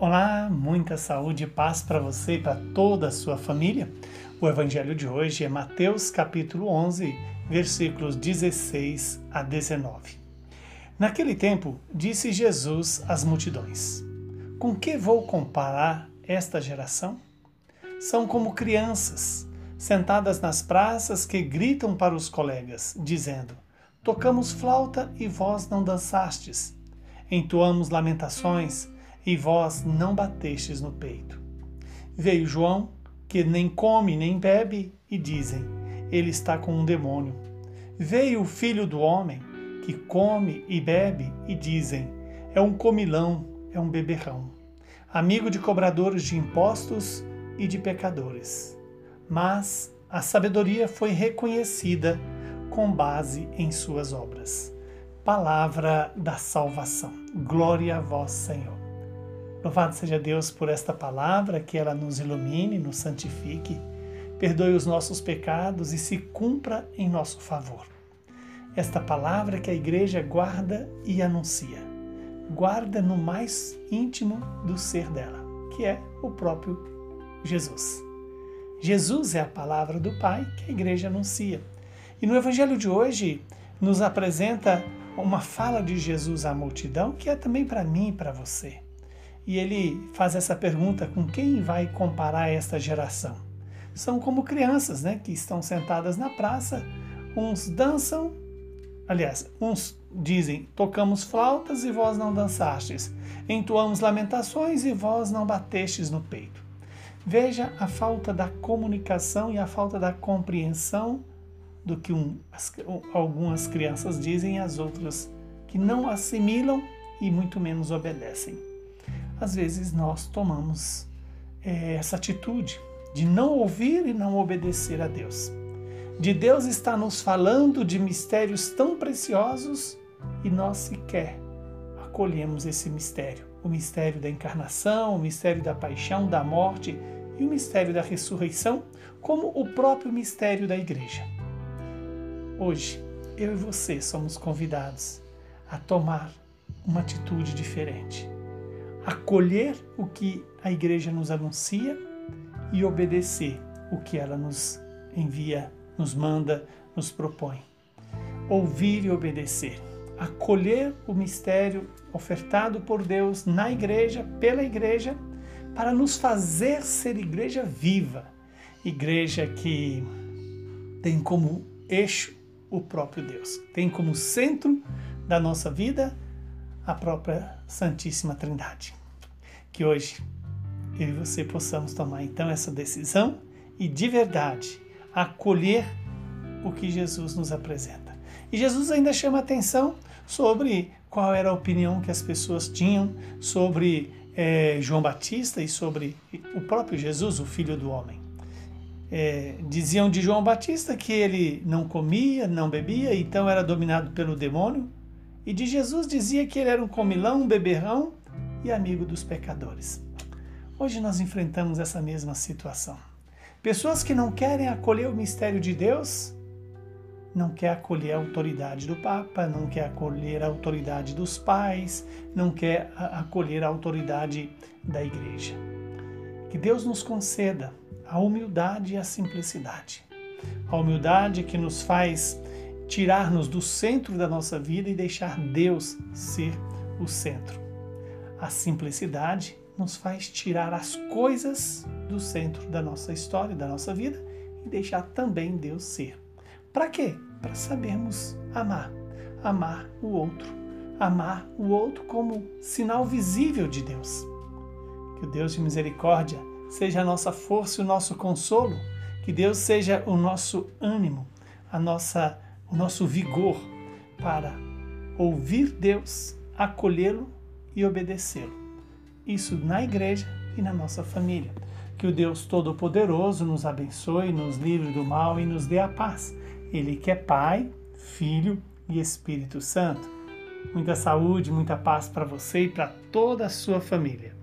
Olá, muita saúde e paz para você e para toda a sua família. O evangelho de hoje é Mateus capítulo 11, versículos 16 a 19. Naquele tempo, disse Jesus às multidões: Com que vou comparar esta geração? São como crianças, sentadas nas praças que gritam para os colegas, dizendo: Tocamos flauta e vós não dançastes. Entoamos lamentações e vós não batestes no peito. Veio João, que nem come nem bebe, e dizem: Ele está com um demônio. Veio o filho do homem, que come e bebe, e dizem: É um comilão, é um beberrão, amigo de cobradores de impostos e de pecadores. Mas a sabedoria foi reconhecida com base em suas obras. Palavra da salvação. Glória a vós, Senhor. Louvado seja Deus por esta palavra, que ela nos ilumine, nos santifique, perdoe os nossos pecados e se cumpra em nosso favor. Esta palavra que a igreja guarda e anuncia, guarda no mais íntimo do ser dela, que é o próprio Jesus. Jesus é a palavra do Pai que a igreja anuncia. E no evangelho de hoje nos apresenta uma fala de Jesus à multidão que é também para mim e para você e ele faz essa pergunta: com quem vai comparar esta geração? São como crianças, né, que estão sentadas na praça, uns dançam, aliás, uns dizem: tocamos flautas e vós não dançastes, entoamos lamentações e vós não batestes no peito. Veja a falta da comunicação e a falta da compreensão do que um, as, algumas crianças dizem e as outras que não assimilam e muito menos obedecem às vezes nós tomamos é, essa atitude de não ouvir e não obedecer a Deus. De Deus está nos falando de mistérios tão preciosos e nós sequer acolhemos esse mistério. O mistério da encarnação, o mistério da paixão, da morte e o mistério da ressurreição, como o próprio mistério da igreja. Hoje, eu e você somos convidados a tomar uma atitude diferente acolher o que a igreja nos anuncia e obedecer o que ela nos envia, nos manda, nos propõe. Ouvir e obedecer. Acolher o mistério ofertado por Deus na igreja, pela igreja, para nos fazer ser igreja viva. Igreja que tem como eixo o próprio Deus, tem como centro da nossa vida a própria Santíssima Trindade. Que hoje eu e você possamos tomar então essa decisão e de verdade acolher o que Jesus nos apresenta. E Jesus ainda chama atenção sobre qual era a opinião que as pessoas tinham sobre é, João Batista e sobre o próprio Jesus, o Filho do Homem. É, diziam de João Batista que ele não comia, não bebia, então era dominado pelo demônio. E de Jesus dizia que ele era um comilão, um beberrão e amigo dos pecadores. Hoje nós enfrentamos essa mesma situação. Pessoas que não querem acolher o mistério de Deus, não quer acolher a autoridade do Papa, não quer acolher a autoridade dos pais, não quer acolher a autoridade da igreja. Que Deus nos conceda a humildade e a simplicidade. A humildade que nos faz tirar-nos do centro da nossa vida e deixar Deus ser o centro. A simplicidade nos faz tirar as coisas do centro da nossa história, da nossa vida e deixar também Deus ser. Para quê? Para sabermos amar, amar o outro, amar o outro como sinal visível de Deus. Que o Deus de misericórdia seja a nossa força e o nosso consolo, que Deus seja o nosso ânimo, a nossa o nosso vigor para ouvir Deus, acolhê-lo e obedecê-lo. Isso na igreja e na nossa família. Que o Deus Todo-Poderoso nos abençoe, nos livre do mal e nos dê a paz. Ele que é Pai, Filho e Espírito Santo. Muita saúde, muita paz para você e para toda a sua família.